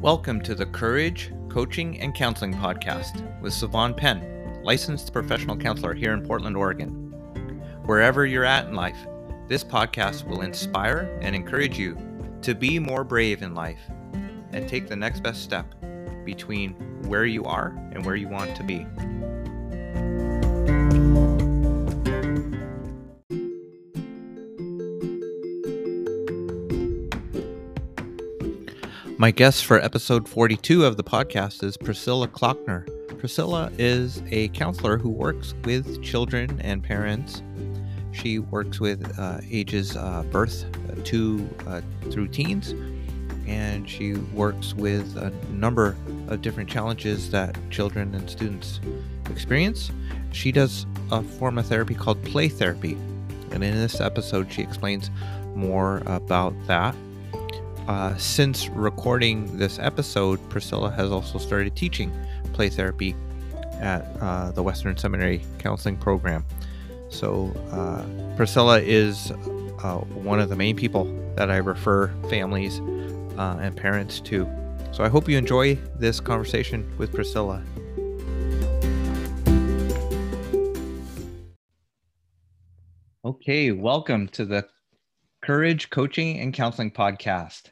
Welcome to the Courage Coaching and Counseling Podcast with Sovann Pen, licensed professional counselor here in Portland, Oregon. Wherever you're at in life, this podcast will inspire and encourage you to be more brave in life and take the next best step between where you are and where you want to be. My guest for episode 42 of the podcast is Priscilla Klockner. Priscilla is a counselor who works with children and parents. She works with uh, ages uh, birth to uh, through teens, and she works with a number of different challenges that children and students experience. She does a form of therapy called play therapy, and in this episode, she explains more about that uh, since recording this episode, Priscilla has also started teaching play therapy at uh, the Western Seminary Counseling Program. So, uh, Priscilla is uh, one of the main people that I refer families uh, and parents to. So, I hope you enjoy this conversation with Priscilla. Okay, welcome to the Courage Coaching and Counseling Podcast.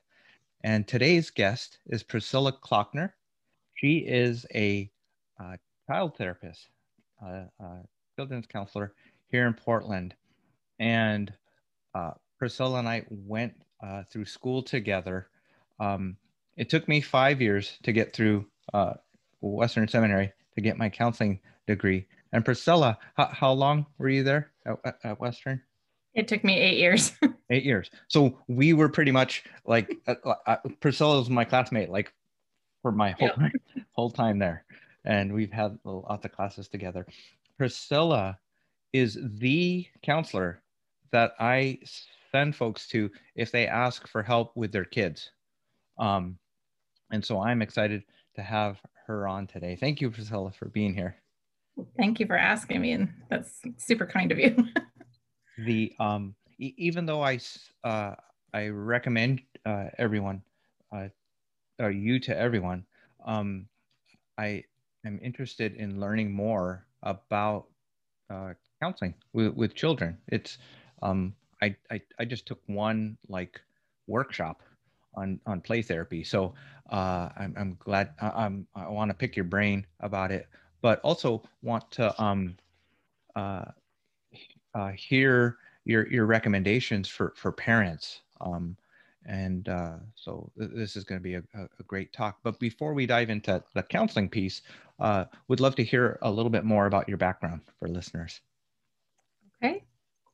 And today's guest is Priscilla Klockner. She is a uh, child therapist, uh, uh, children's counselor here in Portland. And uh, Priscilla and I went uh, through school together. Um, it took me five years to get through uh, Western Seminary to get my counseling degree. And Priscilla, how, how long were you there at, at Western? It took me eight years. eight years. So we were pretty much like uh, uh, Priscilla was my classmate, like for my whole yeah. whole time there, and we've had lots of classes together. Priscilla is the counselor that I send folks to if they ask for help with their kids. Um, and so I'm excited to have her on today. Thank you, Priscilla, for being here. Thank you for asking me, and that's super kind of you. the um, e- even though I uh, I recommend uh, everyone uh, or you to everyone, um, I am interested in learning more about uh, counseling with, with children. It's um, I, I I just took one like workshop on on play therapy, so uh, I'm I'm glad I, I'm I want to pick your brain about it, but also want to um uh uh, hear your your recommendations for for parents. Um, and uh, so th- this is going to be a, a, great talk. But before we dive into the counseling piece, uh, would love to hear a little bit more about your background for listeners. Okay.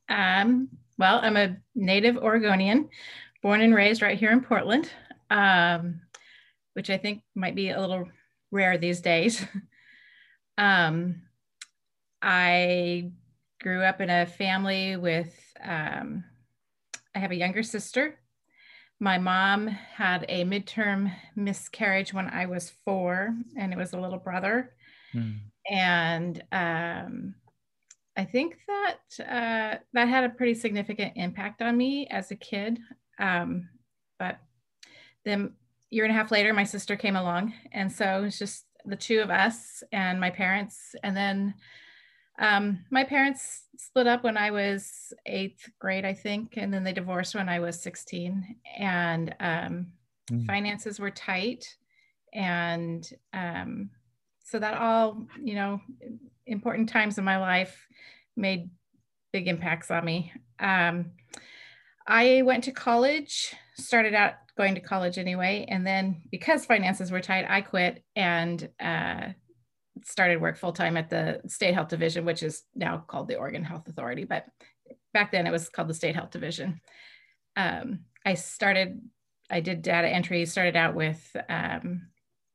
Um, well, I'm a native Oregonian, born and raised right here in Portland, um, which I think might be a little rare these days. um, I grew up in a family with, um, I have a younger sister. My mom had a midterm miscarriage when I was four, and it was a little brother. Mm. And um, I think that uh, that had a pretty significant impact on me as a kid. Um, but then year and a half later, my sister came along, and so it was just the two of us and my parents. And then um, my parents split up when I was eighth grade, I think, and then they divorced when I was 16. And um, mm. finances were tight. And um, so that all, you know, important times in my life made big impacts on me. Um, I went to college, started out going to college anyway. And then because finances were tight, I quit and uh, started work full time at the State Health Division, which is now called the Oregon Health Authority, but back then it was called the State Health Division. Um, I started, I did data entry, started out with um,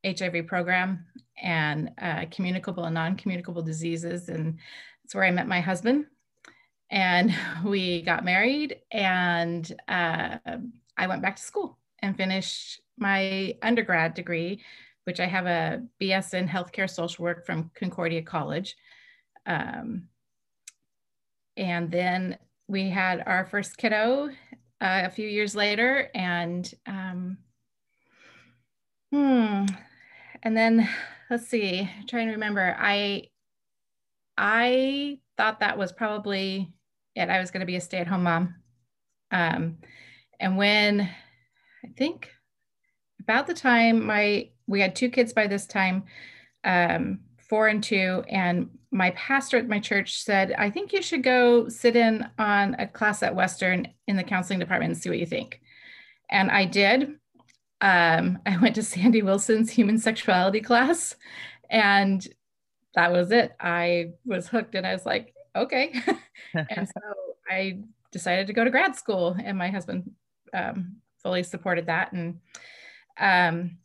HIV program and uh, communicable and non-communicable diseases. And that's where I met my husband. And we got married and uh, I went back to school and finished my undergrad degree which I have a BS in healthcare social work from Concordia College. Um, and then we had our first kiddo uh, a few years later, and um, Hmm. And then let's see, trying to remember. I I thought that was probably it. I was going to be a stay-at-home mom. Um, and when I think about the time my we had two kids by this time, um, four and two, and my pastor at my church said, I think you should go sit in on a class at Western in the counseling department and see what you think. And I did. Um, I went to Sandy Wilson's human sexuality class, and that was it. I was hooked, and I was like, okay. and so I decided to go to grad school, and my husband um, fully supported that. And um,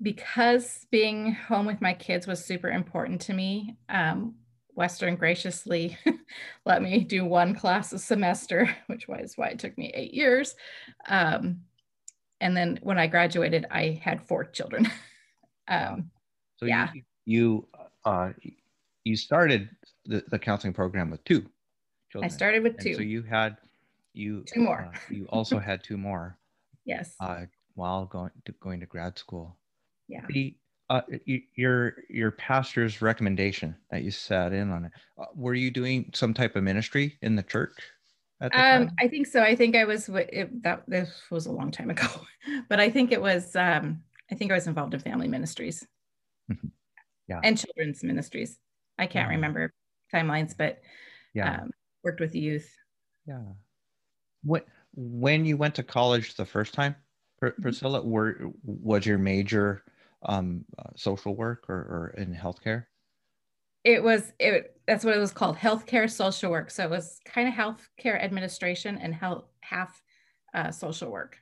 because being home with my kids was super important to me, um, Western graciously let me do one class a semester, which was why it took me eight years. Um, and then when I graduated, I had four children. um, so yeah. you you, uh, you started the, the counseling program with two children. I started with two. And so you had you two more. Uh, you also had two more. Yes. Uh, while going to going to grad school. Yeah. The, uh, your your pastor's recommendation that you sat in on it. Uh, were you doing some type of ministry in the church? um, time? I think so. I think I was. It, that this was a long time ago, but I think it was. Um, I think I was involved in family ministries. Mm-hmm. yeah. And children's ministries. I can't yeah. remember timelines, but yeah, um, worked with youth. Yeah. What when you went to college the first time. Priscilla, were was your major um, uh, social work or, or in healthcare? It was it. That's what it was called, healthcare social work. So it was kind of healthcare administration and health half uh, social work.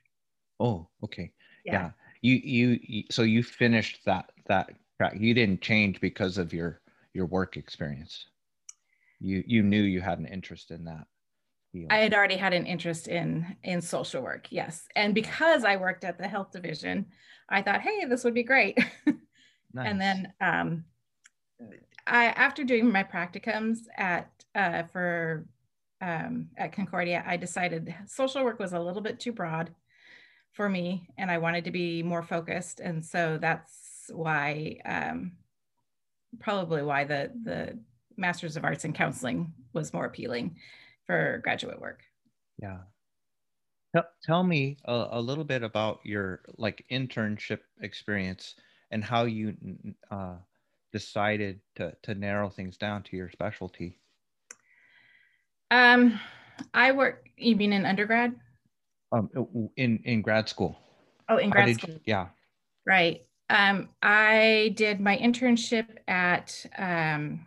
Oh, okay. Yeah. yeah. You, you you so you finished that that track. You didn't change because of your your work experience. You you knew you had an interest in that. Field. I had already had an interest in in social work. Yes, and because I worked at the health division, I thought, hey, this would be great. nice. And then um, I, after doing my practicums at uh, for um, at Concordia, I decided social work was a little bit too broad for me, and I wanted to be more focused. And so that's why, um, probably why the the Masters of Arts in Counseling was more appealing for graduate work. Yeah, Tell, tell me a, a, little bit about your like internship experience and how you uh, decided to, to narrow things down to your specialty. Um, I work. You mean in undergrad? Um, in in grad school. Oh, in grad school. You, yeah. Right. Um, I did my internship at um,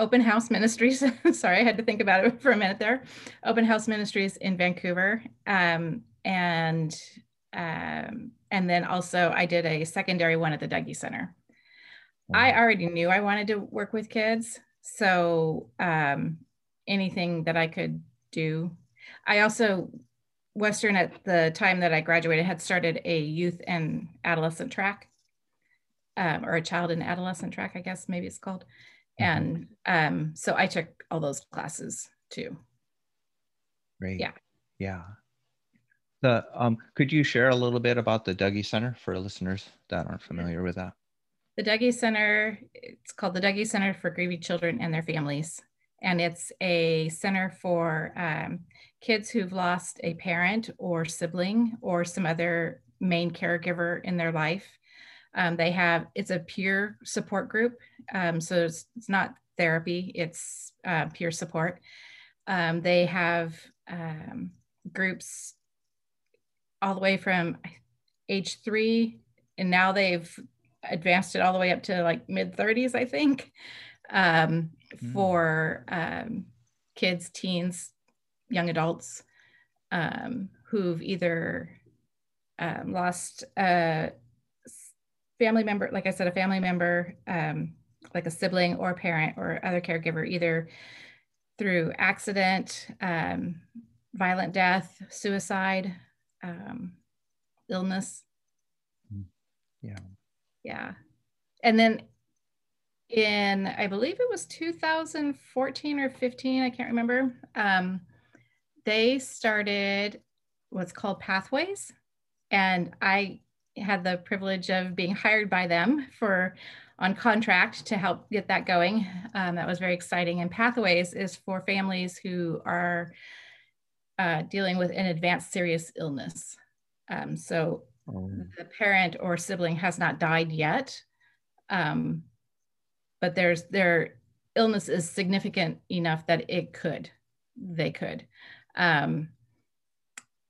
Open House Ministries. Sorry, I had to think about it for a minute there. Open House Ministries in Vancouver, um, and um, and then also I did a secondary one at the Dougy Center. I already knew I wanted to work with kids, so um, anything that I could do. I also Western at the time that I graduated had started a youth and adolescent track, um, or a child and adolescent track, I guess maybe it's called. Mm-hmm. and um, so I took all those classes too. Great. Yeah. Yeah. The um, could you share a little bit about the Dougy Center for listeners that aren't familiar with that? The Dougy Center, it's called the Dougy Center for Grieving Children and Their Families. And it's a center for um, kids who've lost a parent or sibling or some other main caregiver in their life. Um, they have, it's a peer support group. Um, so it's, it's, not therapy, it's uh, peer support. Um, they have um, groups all the way from age three, and now they've advanced it all the way up to like mid 30s, I think, mm. for um, kids, teens, young adults who've either lost uh, family member, like I said, a family member, um, like a sibling or a parent or other caregiver, either through accident, um, violent death, suicide, um, illness. Hmm. Yeah. Yeah. And then in, I believe it was 2014 or 15, I can't remember, um, they started what's called Pathways. And I had the privilege of being hired by them for on contract to help get that going. Um, that was very exciting. And Pathways is for families who are uh, dealing with an advanced serious illness. Um, so oh. the parent or sibling has not died yet, um, but there's their illness is significant enough that it could, they could. Um,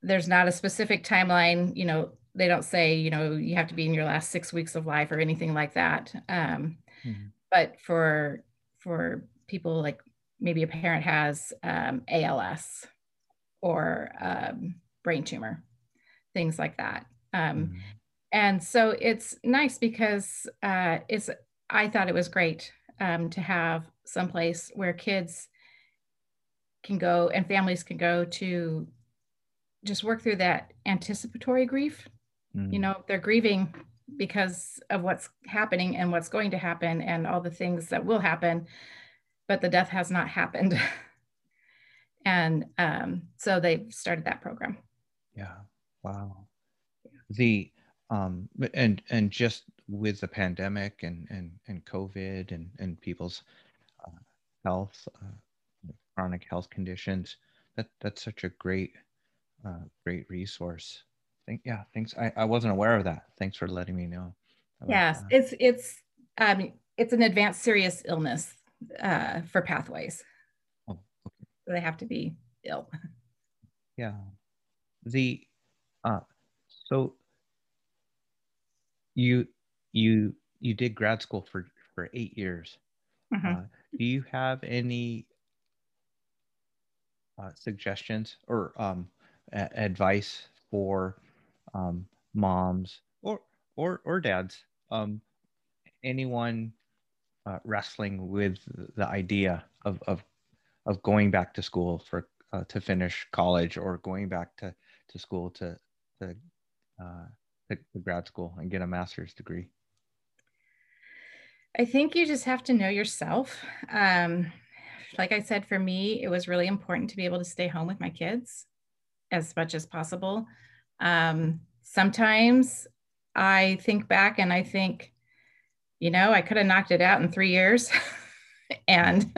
there's not a specific timeline, you know, they don't say, you know, you have to be in your last six weeks of life or anything like that. Um, mm-hmm. But for for people like maybe a parent has um, ALS or um, brain tumor, things like that. Um, mm-hmm. And so it's nice because uh, it's. I thought it was great um, to have some place where kids can go and families can go to just work through that anticipatory grief Mm. You know, they're grieving because of what's happening and what's going to happen and all the things that will happen, but the death has not happened. and um, so they started that program. Yeah. Wow. The um and and just with the pandemic and and and COVID and and people's uh, health, uh, chronic health conditions, that that's such a great uh, great resource Thank, yeah, thanks. I, I wasn't aware of that. Thanks for letting me know. Yes, that. it's it's um it's an advanced serious illness uh, for pathways. Oh, okay. So they have to be ill. Yeah. The uh so you you you did grad school for for eight years. Mm-hmm. Uh, do you have any uh, suggestions or um, advice for um, moms or or or dads, um, anyone uh, wrestling with the idea of of of going back to school for uh, to finish college or going back to to school to to, uh, to, to grad school and get a master's degree. I think you just have to know yourself. Um, like I said, for me, it was really important to be able to stay home with my kids as much as possible. Um, sometimes I think back and I think, you know, I could have knocked it out in three years, and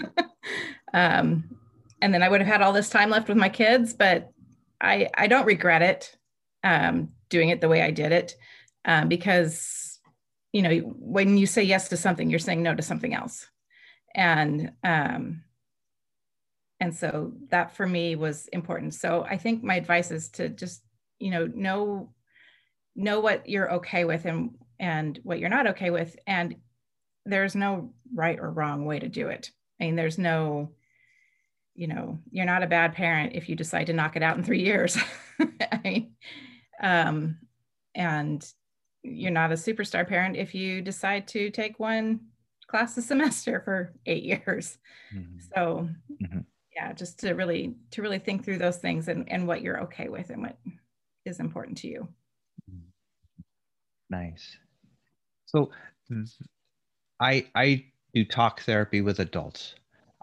um, and then I would have had all this time left with my kids. But I I don't regret it um, doing it the way I did it um, because you know when you say yes to something, you're saying no to something else, and um, and so that for me was important. So I think my advice is to just you know know know what you're okay with and and what you're not okay with and there's no right or wrong way to do it i mean there's no you know you're not a bad parent if you decide to knock it out in three years I mean, um, and you're not a superstar parent if you decide to take one class a semester for eight years mm-hmm. so mm-hmm. yeah just to really to really think through those things and, and what you're okay with and what is important to you. Nice. So I I do talk therapy with adults.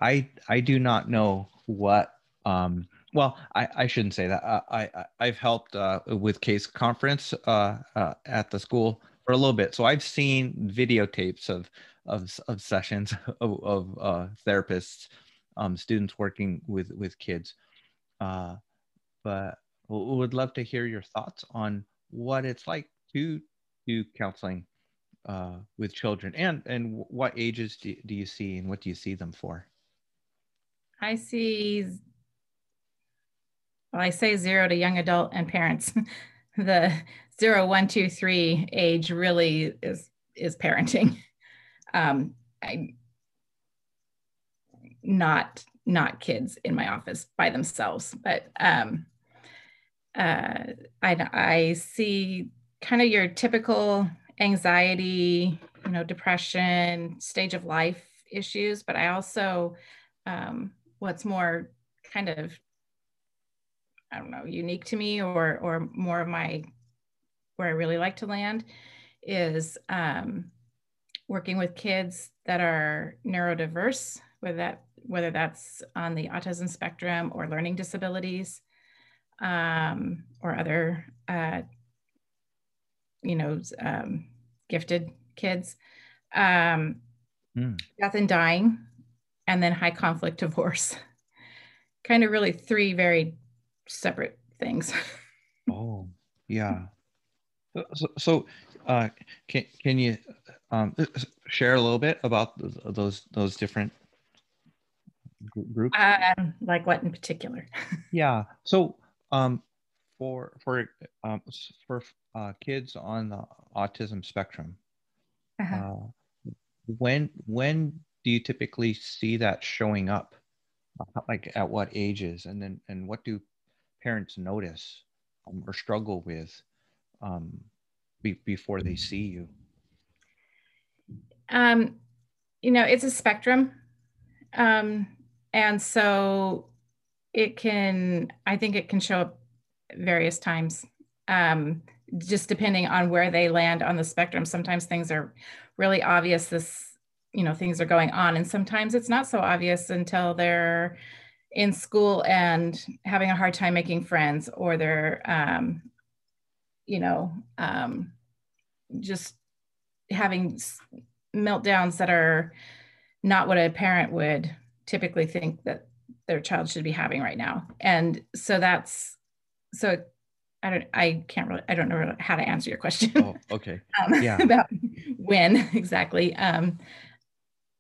I I do not know what um well I, I shouldn't say that I, I I've helped uh, with case conference uh, uh, at the school for a little bit so I've seen videotapes of of, of sessions of, of uh, therapists um, students working with with kids uh, but would love to hear your thoughts on what it's like to do counseling uh, with children and and what ages do, do you see and what do you see them for? I see well i say zero to young adult and parents. The zero one two three age really is is parenting. Um i not not kids in my office by themselves but um uh, I, I see kind of your typical anxiety, you know, depression, stage of life issues, but I also, um, what's more kind of, I don't know, unique to me or, or more of my, where I really like to land is um, working with kids that are neurodiverse, whether that, whether that's on the autism spectrum or learning disabilities um, or other, uh, you know, um, gifted kids, um, mm. death and dying, and then high conflict divorce. kind of really three very separate things. oh, yeah. So, so uh, can can you um, share a little bit about those those different groups? Um, like what in particular? yeah. So um, for for um, for uh, kids on the autism spectrum, uh-huh. uh, when when do you typically see that showing up? Like at what ages, and then and what do parents notice um, or struggle with um, be, before they see you? Um, you know, it's a spectrum. Um, and so it can, I think it can show up various times, um, just depending on where they land on the spectrum. Sometimes things are really obvious, this, you know, things are going on. And sometimes it's not so obvious until they're in school and having a hard time making friends or they're, um, you know, um, just having meltdowns that are not what a parent would typically think that their child should be having right now. And so that's so I don't I can't really I don't know how to answer your question. Oh, okay. um, yeah. about when exactly. Um,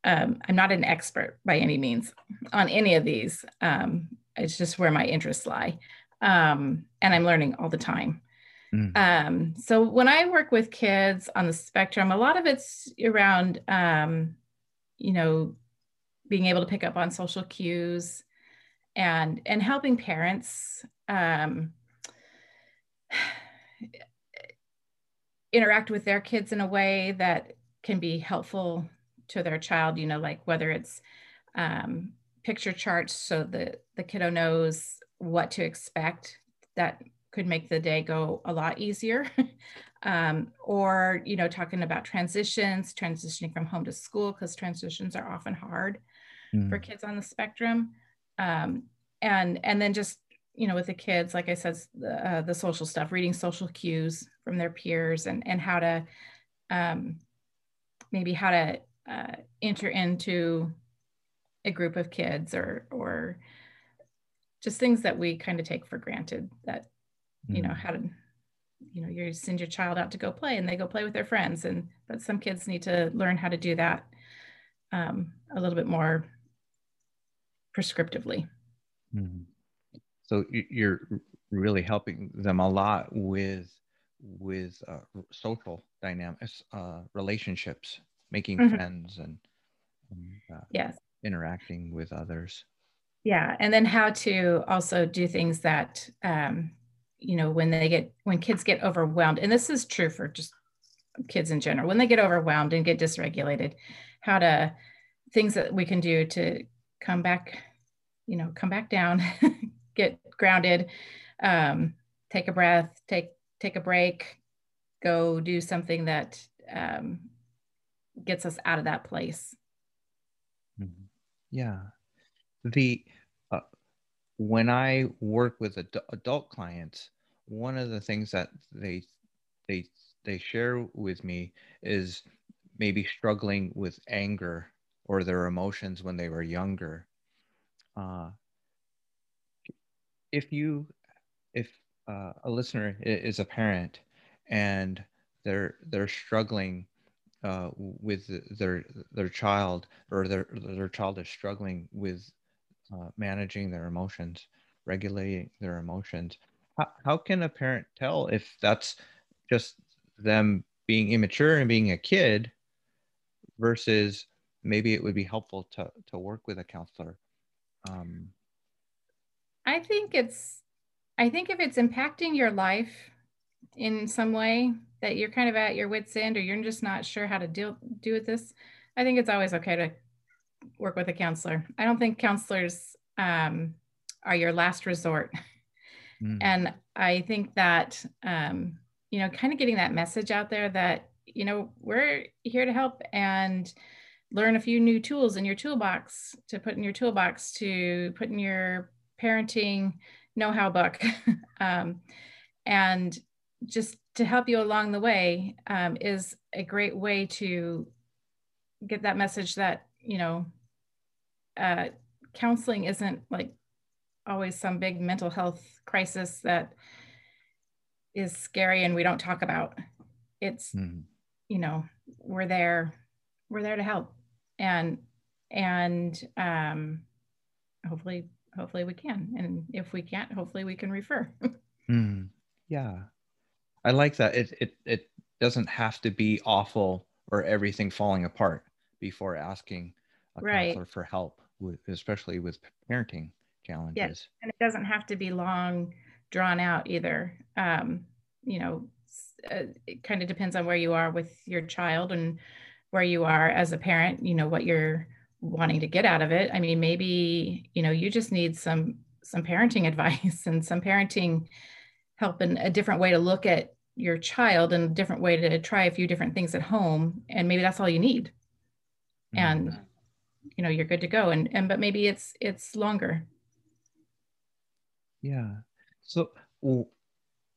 um, I'm not an expert by any means on any of these. Um, it's just where my interests lie. Um, and I'm learning all the time. Mm. Um, so when I work with kids on the spectrum, a lot of it's around, um, you know, being able to pick up on social cues and and helping parents um, interact with their kids in a way that can be helpful to their child. You know, like whether it's um, picture charts so that the kiddo knows what to expect that could make the day go a lot easier. um, or, you know, talking about transitions, transitioning from home to school, because transitions are often hard mm. for kids on the spectrum. Um, and, and then just, you know, with the kids, like I said, the, uh, the social stuff, reading social cues from their peers and, and how to um, maybe how to uh, enter into a group of kids or, or just things that we kind of take for granted that you know mm. how to you know you send your child out to go play and they go play with their friends and but some kids need to learn how to do that um, a little bit more prescriptively mm-hmm. so you're really helping them a lot with with uh, social dynamics uh, relationships making mm-hmm. friends and, and uh, yes interacting with others yeah and then how to also do things that um, you know when they get when kids get overwhelmed and this is true for just kids in general when they get overwhelmed and get dysregulated how to things that we can do to come back you know come back down get grounded um, take a breath take take a break go do something that um, gets us out of that place mm-hmm. yeah the when I work with ad- adult clients, one of the things that they they they share with me is maybe struggling with anger or their emotions when they were younger. Uh, if you if uh, a listener is a parent and they're they're struggling uh, with their their child or their their child is struggling with uh, managing their emotions, regulating their emotions. How, how can a parent tell if that's just them being immature and being a kid versus maybe it would be helpful to, to work with a counselor? Um, I think it's, I think if it's impacting your life in some way that you're kind of at your wits end or you're just not sure how to deal do with this, I think it's always okay to work with a counselor. I don't think counselors um, are your last resort. Mm. And I think that, um, you know, kind of getting that message out there that, you know, we're here to help and learn a few new tools in your toolbox to put in your toolbox to put in your parenting know-how book Um, and just to help you along the way um, is a great way to get that message that, you know, uh, counseling isn't like always some big mental health crisis that is scary and we don't talk about. It's, mm. you know, we're there, we're there to help. And, and um, hopefully, hopefully we can. And if we can't, hopefully we can refer. mm. Yeah. I like that. It, it, it doesn't have to be awful or everything falling apart before asking a right. counselor for help, with, especially with parenting challenges. Yes, and it doesn't have to be long, drawn out either. Um, you know, uh, it kind of depends on where you are with your child and where you are as a parent. You know what you're wanting to get out of it. I mean, maybe you know you just need some some parenting advice and some parenting help and a different way to look at your child and a different way to try a few different things at home and maybe that's all you need mm-hmm. and you know you're good to go and and but maybe it's it's longer yeah so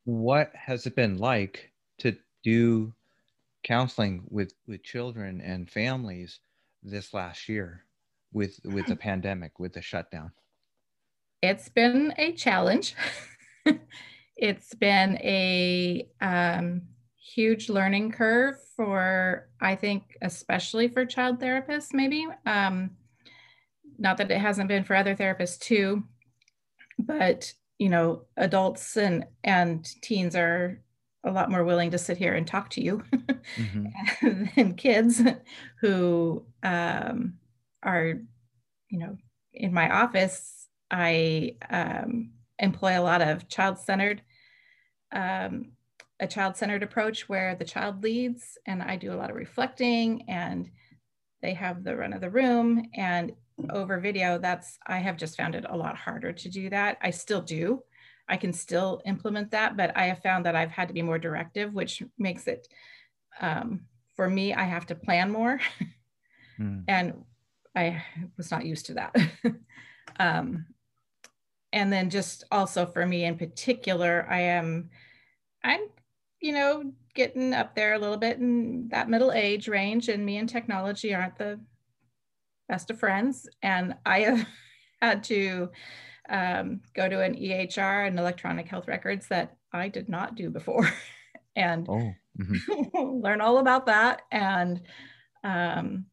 what has it been like to do counseling with with children and families this last year with with the pandemic with the shutdown? It's been a challenge. It's been a um, huge learning curve for i think especially for child therapists maybe. Um, not that it hasn't been for other therapists too but you know adults and and teens are a lot more willing to sit here and talk to you mm-hmm. than kids who um, are you know in my office i um, employ a lot of child-centered um, a child-centered approach where the child leads and i do a lot of reflecting and they have the run of the room and over video, that's, I have just found it a lot harder to do that. I still do. I can still implement that, but I have found that I've had to be more directive, which makes it, um, for me, I have to plan more. mm. And I was not used to that. um, and then just also for me in particular, I am, I'm, you know, getting up there a little bit in that middle age range, and me and technology aren't the best of friends. And I have had to um, go to an EHR and electronic health records that I did not do before and oh, mm-hmm. learn all about that. And, um,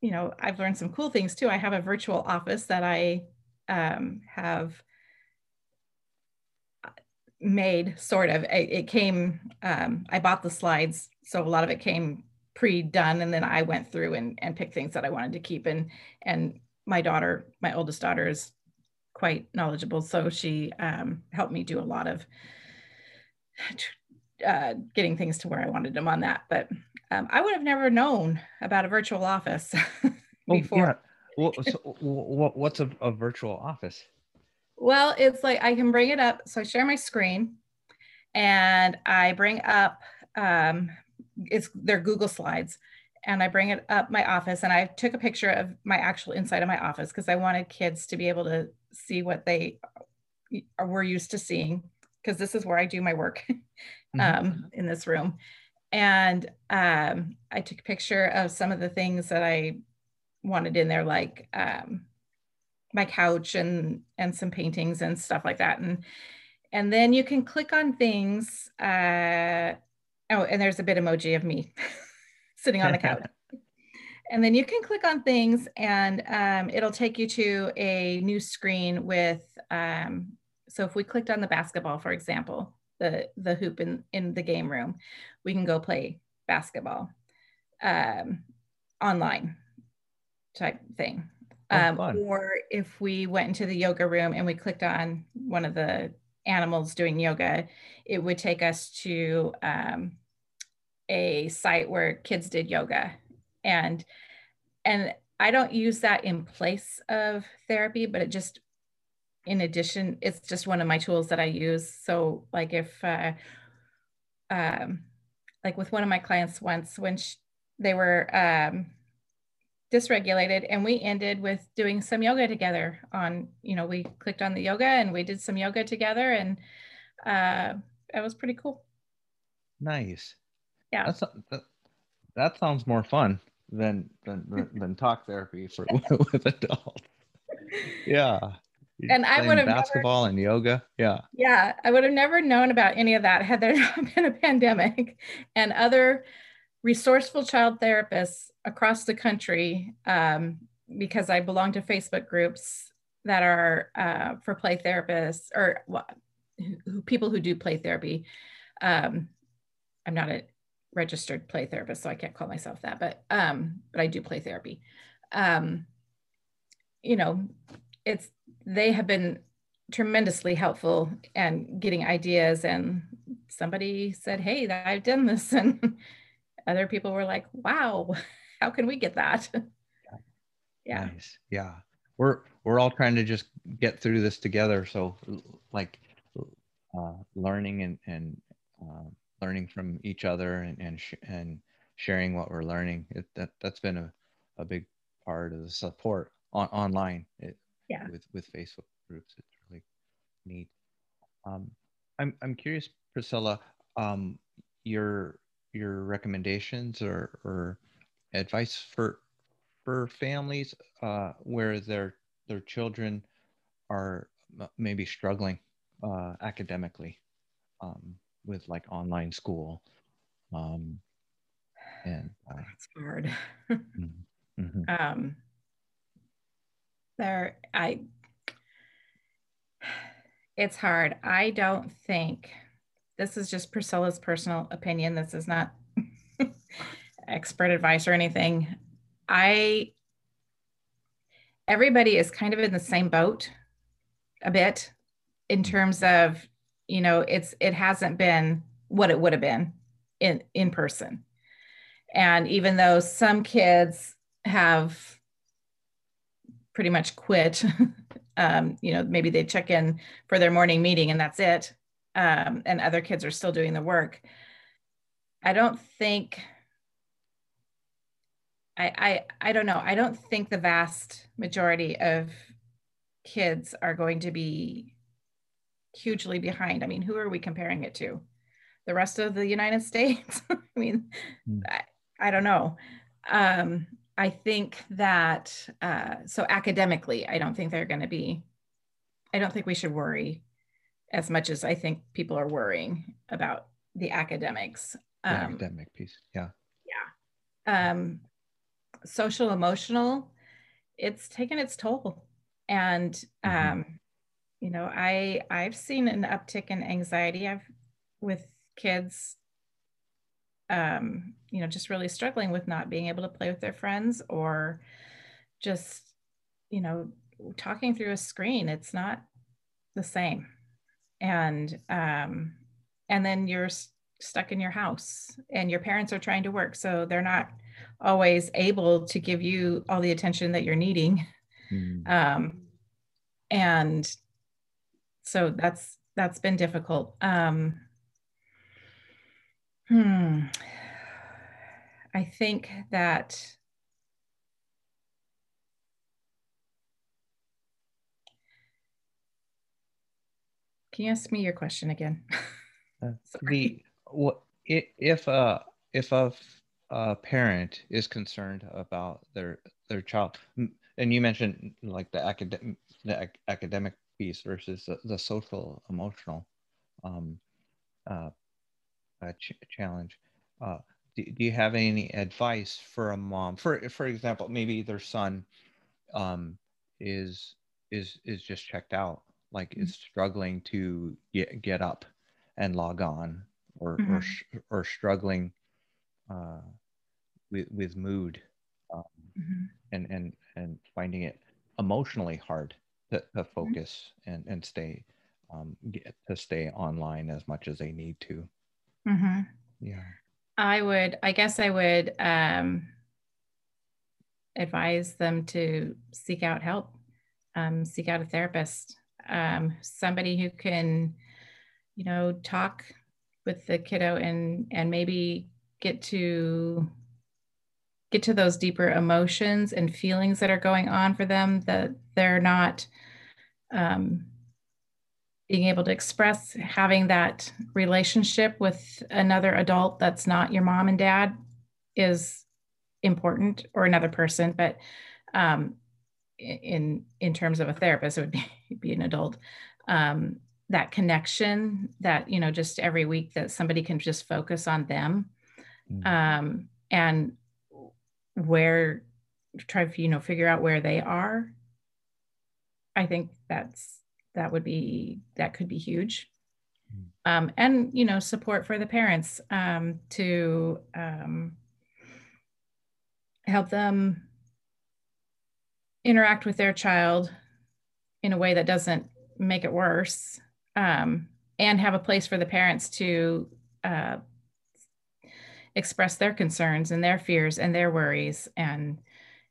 you know, I've learned some cool things too. I have a virtual office that I um, have made sort of it, it came um, i bought the slides so a lot of it came pre-done and then I went through and, and picked things that I wanted to keep and and my daughter, my oldest daughter is quite knowledgeable. So she um, helped me do a lot of uh, getting things to where I wanted them on that. But um, I would have never known about a virtual office before. Oh, yeah. Well, so what's a, a virtual office? Well, it's like I can bring it up. So I share my screen and I bring up um, it's their Google Slides. And I bring it up my office and I took a picture of my actual inside of my office because I wanted kids to be able to see what they were used to seeing because this is where I do my work mm-hmm. um, in this room. And um, I took a picture of some of the things that I wanted in there, like um, my couch and and some paintings and stuff like that. And and then you can click on things. Uh, Oh, and there's a bit emoji of me sitting on the couch. and then you can click on things and um, it'll take you to a new screen with, um, so if we clicked on the basketball, for example, the, the hoop in, in the game room, we can go play basketball um, online type thing. Oh, um, or if we went into the yoga room and we clicked on one of the animals doing yoga, it would take us to um, a site where kids did yoga. And and I don't use that in place of therapy, but it just in addition, it's just one of my tools that I use. So like if uh, um, like with one of my clients once when she, they were um, dysregulated and we ended with doing some yoga together on you know we clicked on the yoga and we did some yoga together and uh it was pretty cool nice yeah that's that, that sounds more fun than than than talk therapy for with adults yeah and I would have basketball never, and yoga. Yeah. Yeah. I would have never known about any of that had there not been a pandemic and other resourceful child therapists across the country um, because I belong to Facebook groups that are uh, for play therapists or well, who, people who do play therapy. Um, I'm not a registered play therapist, so I can't call myself that, but um, but I do play therapy. Um, you know, it's they have been tremendously helpful and getting ideas. And somebody said, "Hey, I've done this," and other people were like, "Wow, how can we get that?" yeah. Nice. Yeah. We're we're all trying to just get through this together. So, like, uh, learning and and uh, learning from each other and and sh- and sharing what we're learning. It, that that's been a, a big part of the support on, online. It, yeah. with with Facebook groups. It's really neat. Um, I'm I'm curious, Priscilla, um, your your recommendations or or advice for for families uh, where their their children are maybe struggling uh, academically um, with like online school. Um, and uh, it's hard. mm-hmm. Mm-hmm. Um, there i it's hard i don't think this is just priscilla's personal opinion this is not expert advice or anything i everybody is kind of in the same boat a bit in terms of you know it's it hasn't been what it would have been in in person and even though some kids have pretty much quit. um, you know, maybe they check in for their morning meeting and that's it. Um, and other kids are still doing the work. I don't think I, I I don't know. I don't think the vast majority of kids are going to be hugely behind. I mean, who are we comparing it to? The rest of the United States? I mean, mm. I, I don't know. Um, I think that uh, so academically, I don't think they're going to be. I don't think we should worry as much as I think people are worrying about the academics. Um, the academic piece, yeah. Yeah. Um, social emotional, it's taken its toll, and mm-hmm. You know, I I've seen an uptick in anxiety. I've with kids um, you know, just really struggling with not being able to play with their friends or just, you know, talking through a screen. It's not the same. And, um, and then you're stuck in your house and your parents are trying to work. So they're not always able to give you all the attention that you're needing. Mm. Um, and so that's, that's been difficult. Um, Hmm. I think that Can you ask me your question again? uh, the what if uh if a, a parent is concerned about their their child, and you mentioned like the academic the ac- academic piece versus the, the social emotional um, uh, uh, ch- challenge. Uh, do, do, you have any advice for a mom? For for example, maybe their son um, is is is just checked out, like mm-hmm. is struggling to get get up and log on, or mm-hmm. or or struggling uh, with with mood, um, mm-hmm. and and and finding it emotionally hard to, to mm-hmm. focus and and stay um, get to stay online as much as they need to. Mm-hmm. Yeah. I would, I guess I would um, advise them to seek out help, um, seek out a therapist, um, somebody who can, you know, talk with the kiddo and and maybe get to get to those deeper emotions and feelings that are going on for them that they're not um, being able to express having that relationship with another adult that's not your mom and dad is important or another person but um, in in terms of a therapist it would be, be an adult um, that connection that you know just every week that somebody can just focus on them mm-hmm. um, and where try to you know figure out where they are i think that's that would be that could be huge mm. um, and you know support for the parents um, to um, help them interact with their child in a way that doesn't make it worse um, and have a place for the parents to uh, express their concerns and their fears and their worries and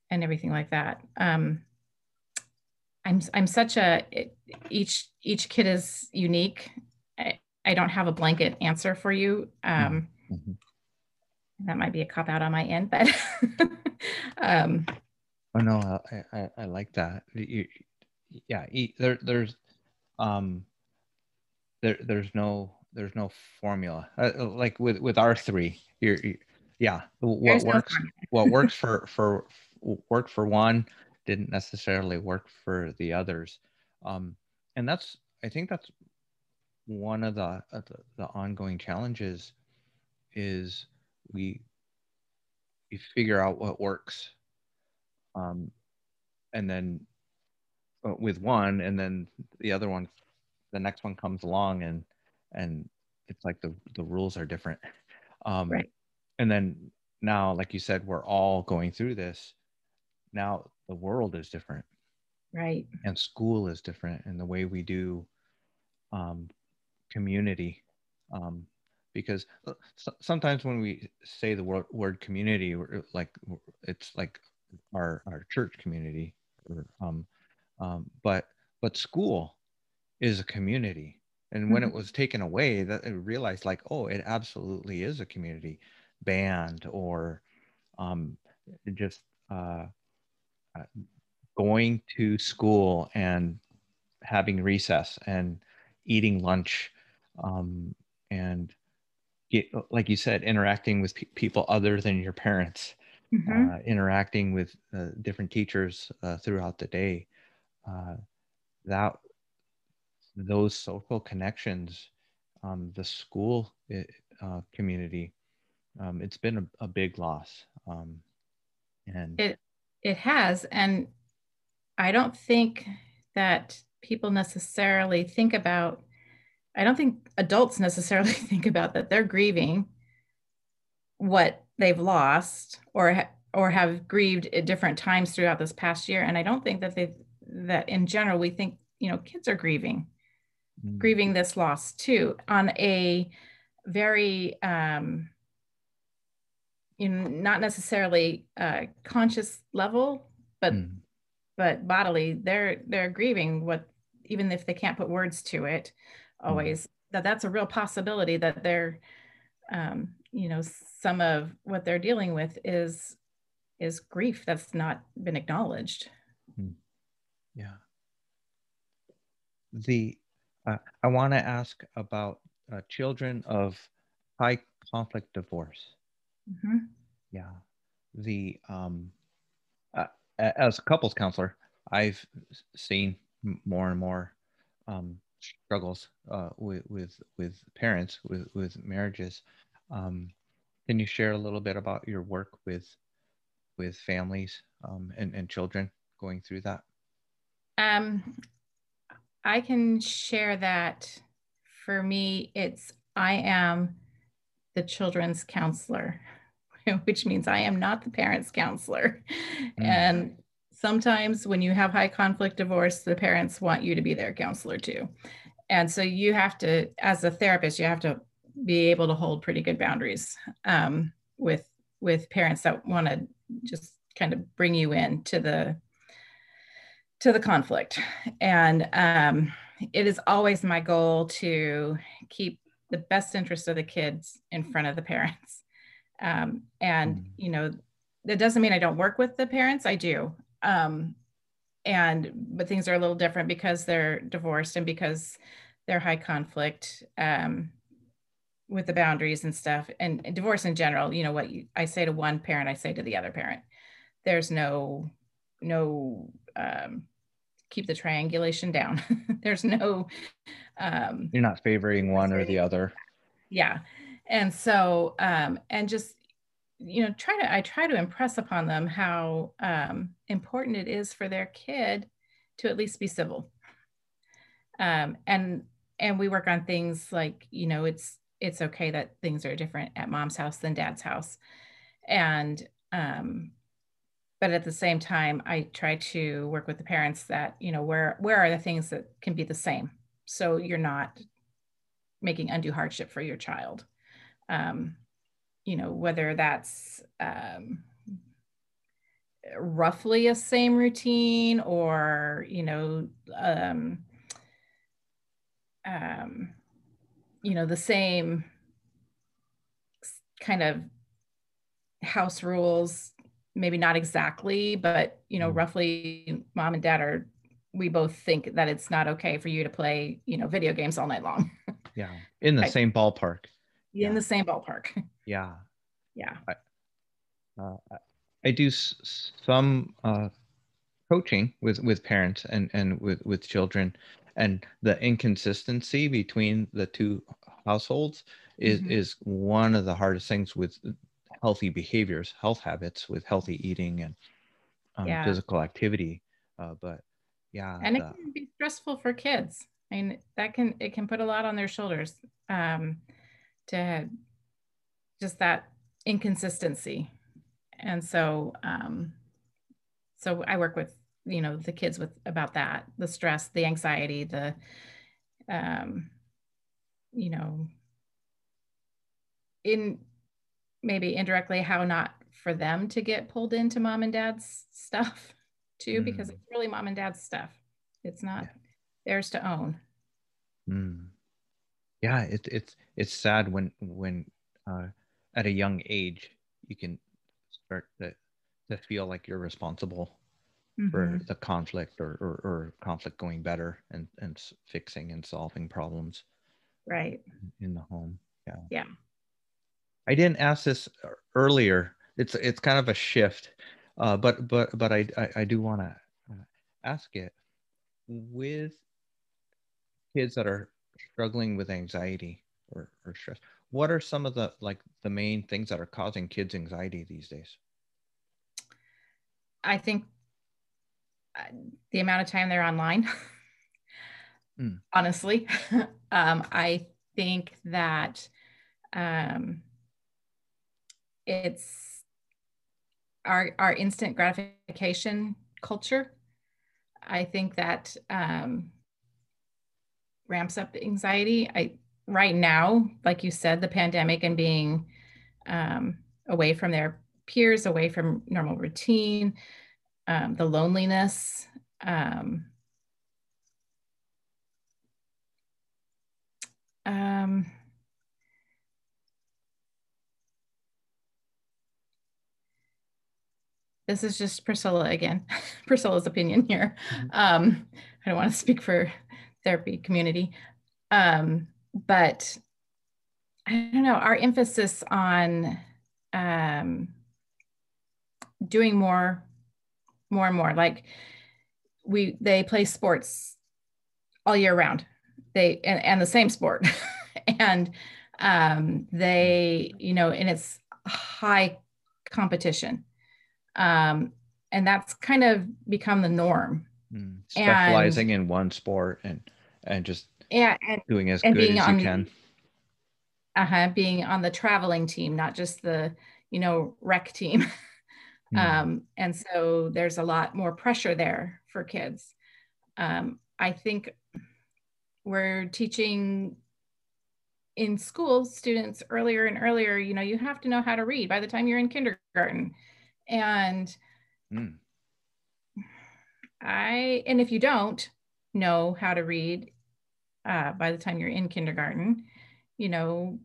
and everything like that. Um, i'm i'm such a each each kid is unique. I, I don't have a blanket answer for you. Um, mm-hmm. that might be a cop out on my end but um, oh no I, I, I like that. You, yeah there there's um there there's no there's no formula. Uh, uh, like with with our three you're, you're yeah what there's works no what works for for worked for one didn't necessarily work for the others. Um and that's i think that's one of the, uh, the, the ongoing challenges is we we figure out what works um and then uh, with one and then the other one the next one comes along and and it's like the the rules are different. Um right. and then now like you said we're all going through this. Now the world is different. Right. And school is different and the way we do um community um because uh, sometimes when we say the word, word community like it's like our our church community or, um, um, but but school is a community and when mm-hmm. it was taken away that I realized like oh it absolutely is a community band or um, just uh, uh, going to school and having recess and eating lunch um, and get, like you said interacting with pe- people other than your parents mm-hmm. uh, interacting with uh, different teachers uh, throughout the day uh, that those social connections, um, the school eh, uh, community, um, it's been a, a big loss. Um, and it it has, and I don't think that people necessarily think about. I don't think adults necessarily think about that they're grieving what they've lost or or have grieved at different times throughout this past year and i don't think that they that in general we think you know kids are grieving mm. grieving this loss too on a very um, you know, not necessarily uh, conscious level, but mm. but bodily, they're they're grieving what even if they can't put words to it, mm. always mm. that that's a real possibility that they're um, you know some of what they're dealing with is is grief that's not been acknowledged. Mm. Yeah. The uh, I want to ask about uh, children of high conflict divorce. Mm-hmm. Yeah. The um, uh, as a couples counselor, I've seen more and more um, struggles uh, with with with parents with with marriages. Um, can you share a little bit about your work with with families um, and, and children going through that? Um, I can share that for me, it's I am the children's counselor, which means I am not the parents' counselor. Mm. And sometimes when you have high conflict divorce, the parents want you to be their counselor too. And so you have to, as a therapist, you have to be able to hold pretty good boundaries um, with with parents that want to just kind of bring you in to the to the conflict. And um, it is always my goal to keep the best interest of the kids in front of the parents. Um, and, mm. you know, that doesn't mean I don't work with the parents. I do. Um, and but things are a little different because they're divorced and because they're high conflict um, with the boundaries and stuff. And, and divorce in general, you know what you, I say to one parent, I say to the other parent. There's no no um, keep the triangulation down. There's no um, you're not favoring one or the other. Yeah. And so um, and just you know try to i try to impress upon them how um, important it is for their kid to at least be civil um, and and we work on things like you know it's it's okay that things are different at mom's house than dad's house and um, but at the same time i try to work with the parents that you know where where are the things that can be the same? So you're not making undue hardship for your child. Um, you know, whether that's um, roughly a same routine or, you know, um, um, you know, the same kind of house rules, maybe not exactly, but, you know, mm. roughly mom and dad are, we both think that it's not okay for you to play, you know, video games all night long. yeah. In the same ballpark. In yeah. the same ballpark. Yeah. Yeah. I, uh, I do s- some uh, coaching with with parents and and with with children, and the inconsistency between the two households is mm-hmm. is one of the hardest things with healthy behaviors, health habits, with healthy eating and um, yeah. physical activity. Uh, but yeah, and the, it can be stressful for kids. I mean, that can it can put a lot on their shoulders um, to just that inconsistency and so um, so i work with you know the kids with about that the stress the anxiety the um, you know in maybe indirectly how not for them to get pulled into mom and dad's stuff too mm. because it's really mom and dad's stuff it's not yeah. theirs to own mm. yeah it, it's it's sad when when uh, at a young age you can start to, to feel like you're responsible mm-hmm. for the conflict or, or, or, conflict going better and, and fixing and solving problems right in the home yeah yeah i didn't ask this earlier. It's it's kind of a shift uh, but but but i i, I do want to ask it. With kids that are struggling with anxiety or, or stress what are some of the like the main things that are causing kids anxiety these days? I think uh, the amount of time they're online. Mm. honestly um, i think that um, it's our our instant gratification culture i think that um, ramps up anxiety i right now, like you said, the pandemic and being um, away from their peers, away from normal routine, um, the loneliness. Um, um, this is just Priscilla again, Priscilla's opinion here. Mm-hmm. Um, I don't want to speak for therapy community. Um, but I don't know, our emphasis on um, doing more, more and more. Like we, they play sports all year round. They and, and the same sport, and um, they, you know, and it's high competition, um, and that's kind of become the norm. Mm, specializing and, in one sport and and just yeah and doing as and good as on, you can. Uh-huh being on the traveling team not just the you know rec team. Mm. um and so there's a lot more pressure there for kids. Um i think we're teaching in school students earlier and earlier you know you have to know how to read by the time you're in kindergarten and mm. i and if you don't know how to read uh, by the time you're in kindergarten, you know,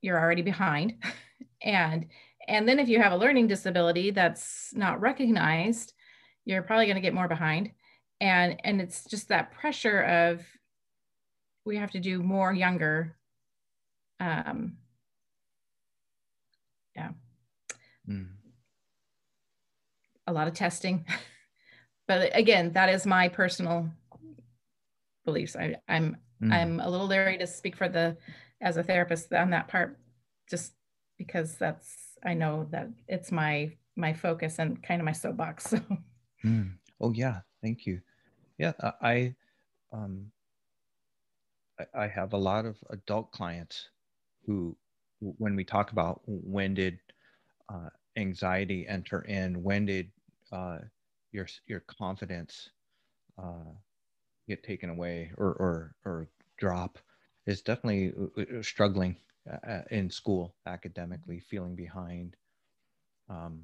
you're already behind. and And then if you have a learning disability that's not recognized, you're probably going to get more behind. And and it's just that pressure of we have to do more younger. Um, yeah. Mm. A lot of testing. but again, that is my personal beliefs. I, I'm mm. I'm a little leery to speak for the as a therapist on that part, just because that's I know that it's my my focus and kind of my soapbox. So. Mm. Oh yeah, thank you. Yeah, I um I have a lot of adult clients who, when we talk about when did uh, anxiety enter in, when did uh, your your confidence uh, get taken away or or or drop, is definitely uh, uh, struggling uh, in school academically, feeling behind. Um,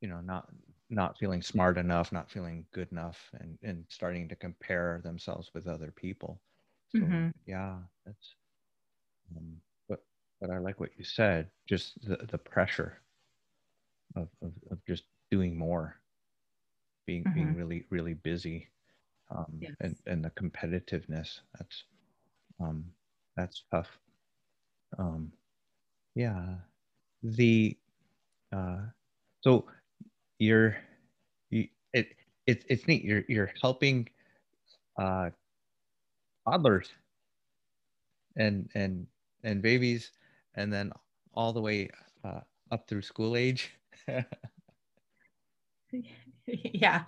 you know, not not feeling smart enough, not feeling good enough, and and starting to compare themselves with other people. So mm-hmm. yeah, that's. Um, but but I like what you said. Just the the pressure of of, of just doing more, being mm-hmm. being really really busy, um, yes. and and the competitiveness. That's um, that's tough. Um, yeah, the uh, so you're you, it, it it's neat. You're you're helping uh, toddlers and and and babies and then all the way uh, up through school age yeah.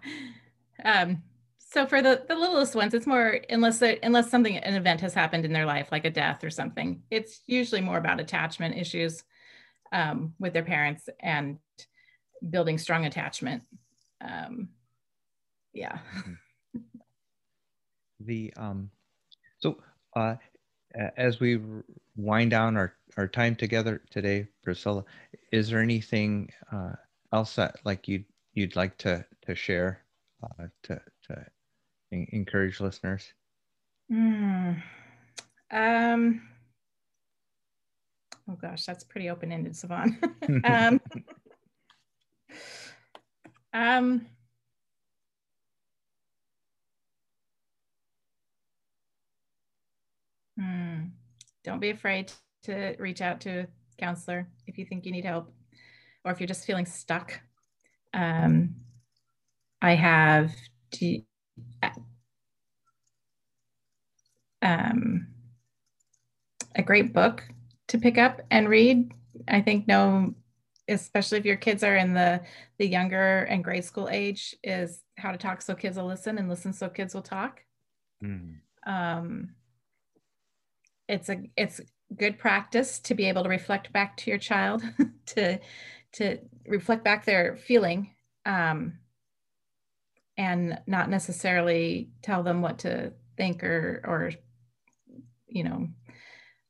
Um so for the the littlest ones it's more unless unless something an event has happened in their life like a death or something it's usually more about attachment issues um, with their parents and building strong attachment. Um, yeah. The um so, uh, as we wind down our, our time together today, Priscilla, is there anything uh, else that like you'd you'd like to to share uh, to to encourage listeners? Mm. Um. Oh gosh, that's pretty open ended, Sovann. um, um Hmm. Don't be afraid to reach out to counselor if you think you need help or if you're just feeling stuck. Um, I have um, a great book to pick up and read. I think no, especially if your kids are in the the younger and grade school age, is how to talk so kids will listen and listen so kids will talk. Mm. Um, it's a it's good practice to be able to reflect back to your child to to reflect back their feeling um, and not necessarily tell them what to think or or you know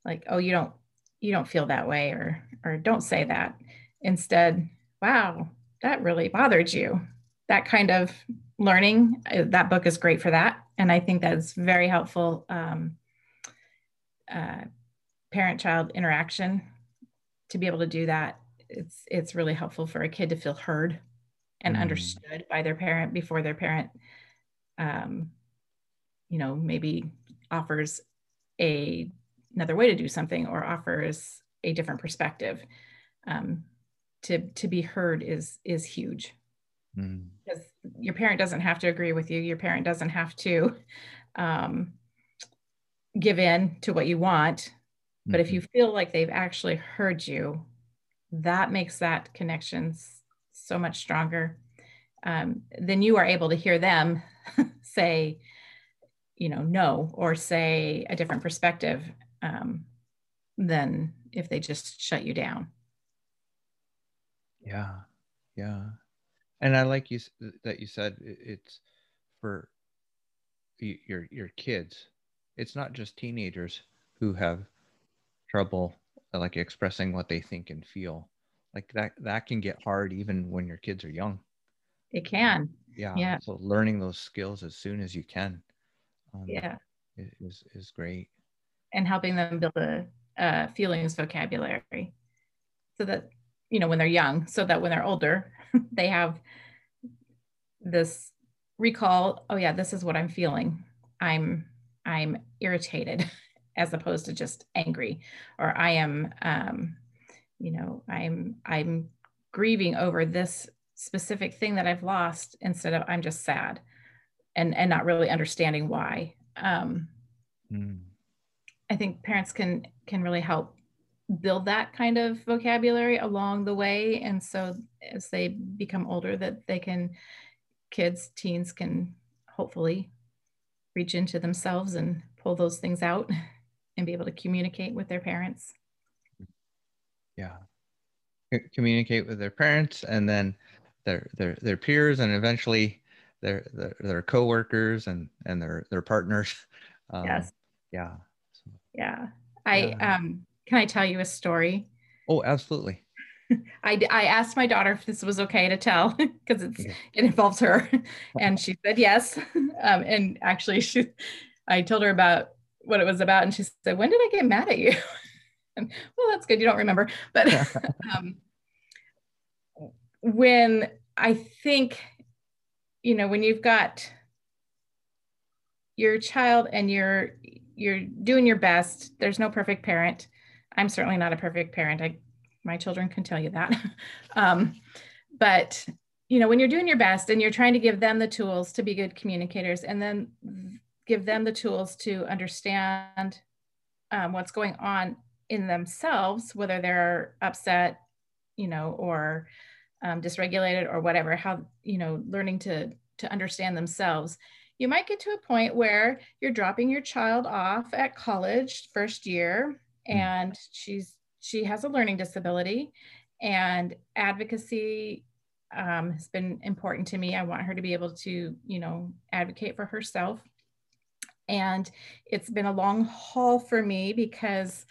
like oh you don't you don't feel that way or or don't say that. Instead wow that really bothered you. That kind of learning uh, that book is great for that and i think that's very helpful um, uh, parent-child interaction to be able to do that it's it's really helpful for a kid to feel heard and mm. understood by their parent before their parent um, you know maybe offers a another way to do something or offers a different perspective um, to to be heard is is huge mm. because your parent doesn't have to agree with you your parent doesn't have to um, give in to what you want. But if mm-hmm. you feel like they've actually heard you, that makes that connection so much stronger. Um, then you are able to hear them say, you know, no, or say a different perspective um, than if they just shut you down. Yeah, yeah, and I like you that you said it's for your your kids it's not just teenagers who have trouble like expressing what they think and feel. Like that that can get hard even when your kids are young. It can. Yeah yeah. so learning those skills as soon as you can um, yeah. is is great. And helping them build a, a feelings vocabulary so that you know, when they're young, so that when they're older, they have this recall, oh yeah, this is what I'm feeling. I'm I'm irritated as opposed to just angry or I am um, you know, I'm I'm grieving over this specific thing that I've lost instead of I'm just sad and and not really understanding why. Um, mm. I think parents can can really help build that kind of vocabulary along the way and so as they become older that they can kids teens can hopefully reach into themselves and pull those things out and be able to communicate with their parents yeah communicate with their parents and then their their their peers and eventually their their, their co-workers and and their their partners um, yes yeah yeah i yeah. um can I tell you a story? Oh, absolutely. I, I asked my daughter if this was okay to tell because it's yeah. it involves her, and she said yes. Um, and actually, she I told her about what it was about, and she said, "When did I get mad at you?" and, well, that's good. You don't remember, but um, when I think, you know, when you've got your child and you're you're doing your best. There's no perfect parent I'm certainly not a perfect parent. I, my children can tell you that. um, but you know, when you're doing your best and you're trying to give them the tools to be good communicators, and then give them the tools to understand um, what's going on in themselves, whether they're upset, you know, or um, dysregulated or whatever. How you know, learning to to understand themselves you might get to a point where you're dropping your child off at college first year Mm. and she's she has a learning disability and advocacy um, has been important to me i want her to be able to you know advocate for herself and it's been a long haul for me because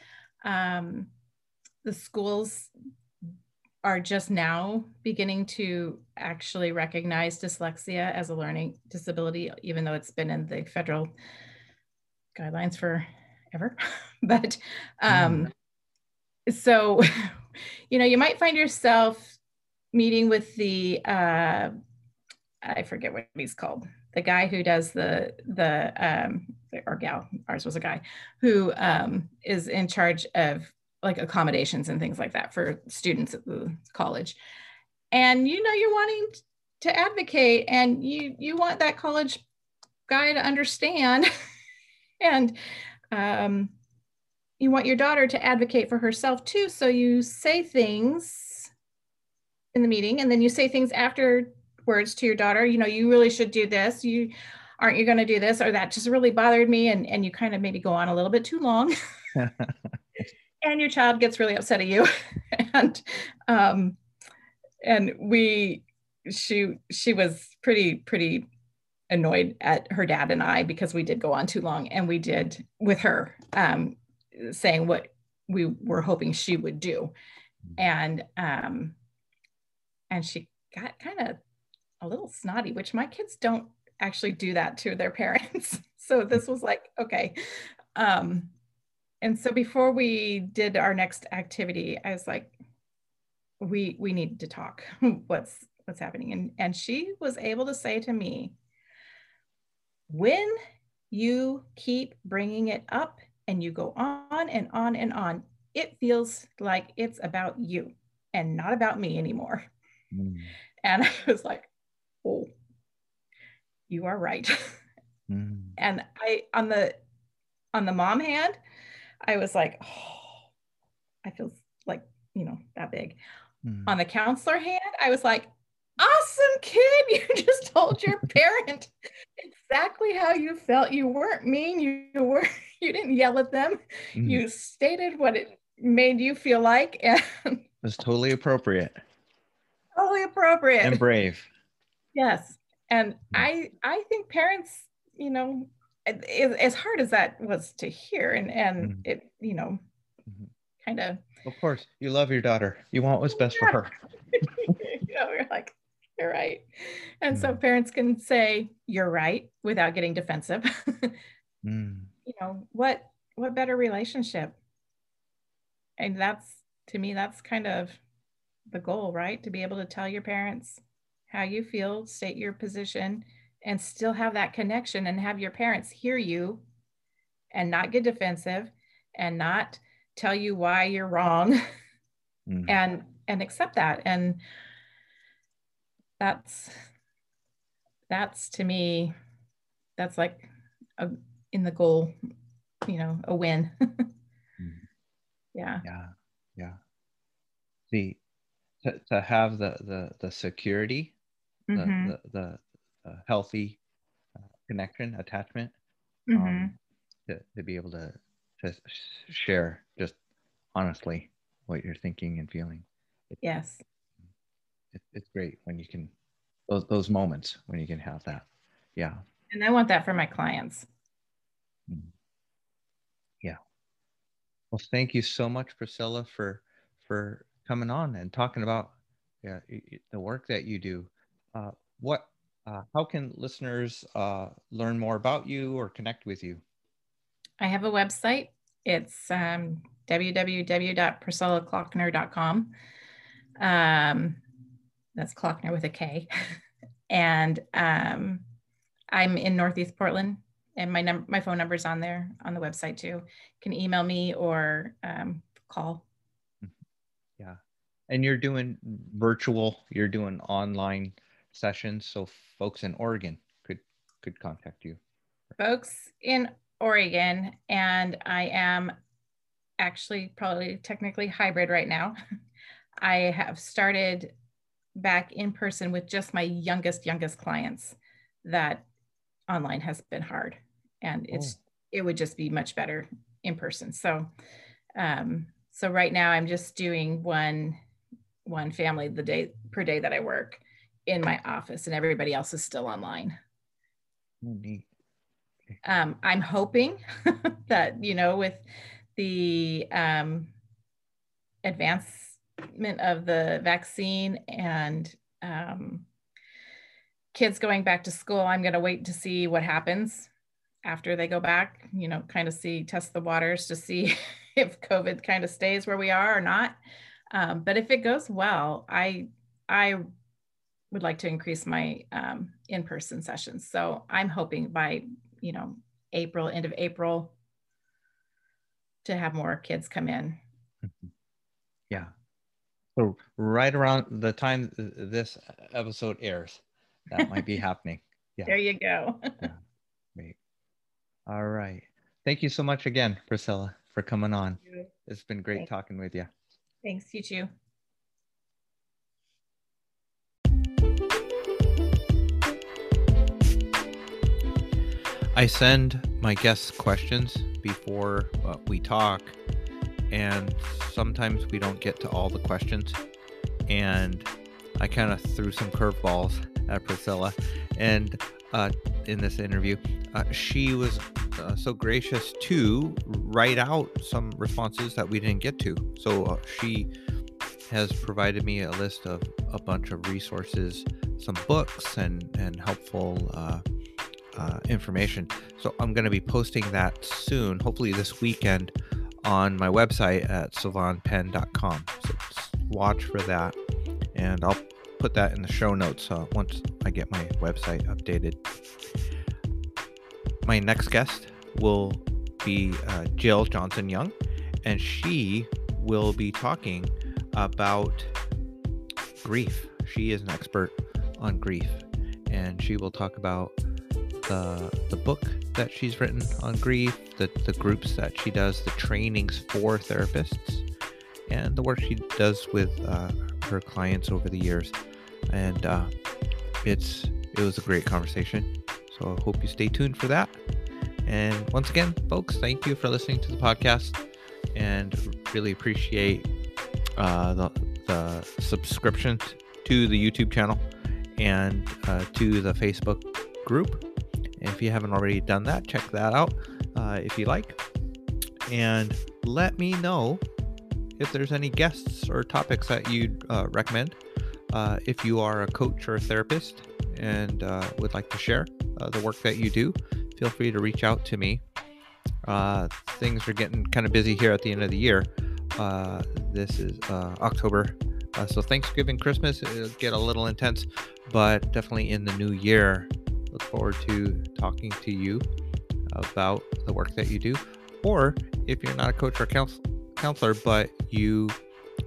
um, the schools are just now beginning to actually recognize dyslexia as a learning disability even though it's been in the federal guidelines for ever. but um, mm. so, you know, you might find yourself meeting with the, uh, I forget what he's called, the guy who does the, the, um, or gal, ours was a guy, who um, is in charge of like accommodations and things like that for students at the college. And you know, you're wanting to advocate and you you want that college guy to understand and um, you want your daughter to advocate for herself too. So you say things in the meeting and then you say things afterwards to your daughter, you know, you really should do this. You aren't you going to do this or that just really bothered me. And, and you kind of maybe go on a little bit too long. and your child gets really upset at you. and um, and we she she was pretty pretty annoyed at her dad and I because we did go on too long and we did with her um, saying what we were hoping she would do. And um, and she got kind of a little snotty, which my kids don't actually do that to their parents. so this was like, okay. Um, and so before we did our next activity, I was like, we we need to talk. what's what's happening? And and she was able to say to me, when you keep bringing it up and you go on and on and on, it feels like it's about you and not about me anymore. Mm. And I was like, you are right. Mm. and I on the on the mom hand, I was like, oh, I feel like, you know, that big. Mm. On the counselor hand, I was like, awesome kid. You just told your parent exactly how you felt. You weren't mean. You were you didn't yell at them. Mm. You stated what it made you feel like and it was totally appropriate. Totally appropriate. And brave. Yes. And mm. I I think parents, you know, as hard as that was to hear and and mm. it, you know, mm-hmm. kind of Of course, you love your daughter. You want what's best yeah. for her. you know, you're like, you're right. And mm. so parents can say, you're right without getting defensive. mm. You know, what what better relationship? And that's to me, that's kind of the goal, right? To be able to tell your parents how you feel, state your position, and still have that connection and have your parents hear you and not get defensive and not tell you why you're wrong mm-hmm. and and accept that. And that's that's to me that's like a, in the goal you know a win. Mm-hmm. yeah. Yeah. Yeah. The to, to have the the the security mm-hmm. the, the, the healthy uh, connection attachment um, mm-hmm. to, to be able to to share just honestly what you're thinking and feeling it, yes it, it's great when you can those those moments when you can have that yeah and i want that for my clients mm-hmm. yeah well thank you so much priscilla for for coming on and talking about yeah, the work that you do. Uh, what, uh, how can listeners uh, learn more about you or connect with you? I have a website. It's um, www.priscillaklockner.com. Um, that's Klockner with a K. and um, I'm in Northeast Portland, and my num- my phone number's on there on the website too. You can email me or um, call. Yeah and you're doing virtual you're doing online sessions so folks in oregon could could contact you. Folks in oregon and i am actually probably technically hybrid right now. I have started back in person with just my youngest youngest clients that online has been hard and it's oh. it would just be much better in person. So um so right now i'm just doing one one family the day per day that I work in my office, and everybody else is still online. Um, I'm hoping that you know with the um, advancement of the vaccine and um, kids going back to school, I'm going to wait to see what happens after they go back. You know, kind of see test the waters to see if COVID kind of stays where we are or not. Um, but if it goes well, I I would like to increase my um, in-person sessions. So I'm hoping by you know April, end of April, to have more kids come in. Mm-hmm. Yeah. So right around the time this episode airs, that might be happening. Yeah. There you go. yeah. Great. All right. Thank you so much again, Priscilla, for coming on. It's been great Thanks. talking with you. Thanks, you too. I send my guests questions before uh, we talk, and sometimes we don't get to all the questions. And I kind of threw some curveballs at Priscilla, and uh, in this interview, uh, she was uh, so gracious to write out some responses that we didn't get to. So uh, she has provided me a list of a bunch of resources, some books, and and helpful uh, information. So I'm going to be posting that soon, hopefully this weekend, on my website at sovannpen.com. So watch for that, and I'll put that in the show notes uh, once I get my website updated my next guest will be uh, Jill Johnson Young, and she will be talking about grief. She is an expert on grief, and she will talk about the the book that she's written on grief, the the groups that she does, the trainings for therapists, and the work she does with uh, her clients over the years. And uh, it's it was a great conversation. So I hope you stay tuned for that. And once again, folks, thank you for listening to the podcast and really appreciate uh, the, the subscription to the YouTube channel and uh, to the Facebook group. If you haven't already done that, check that out uh, if you like. And let me know if there's any guests or topics that you'd uh, recommend. Uh, if you are a coach or a therapist and uh, would like to share, uh, the work that you do, feel free to reach out to me. Uh, things are getting kind of busy here at the end of the year. Uh, this is October so Thanksgiving, Christmas, it'll get a little intense, but definitely in the new year. Look forward to talking to you about the work that you do. Or if you're not a coach or counselor, but you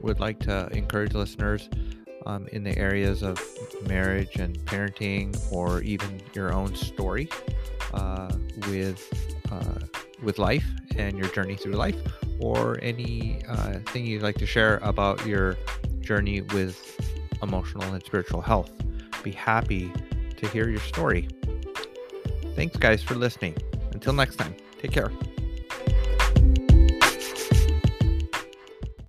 would like to encourage listeners um, in the areas of marriage and parenting, or even your own story uh, with uh, with life and your journey through life, or any uh, thing you'd like to share about your journey with emotional and spiritual health. Be happy to hear your story. Thanks, guys, for listening. Until next time, take care.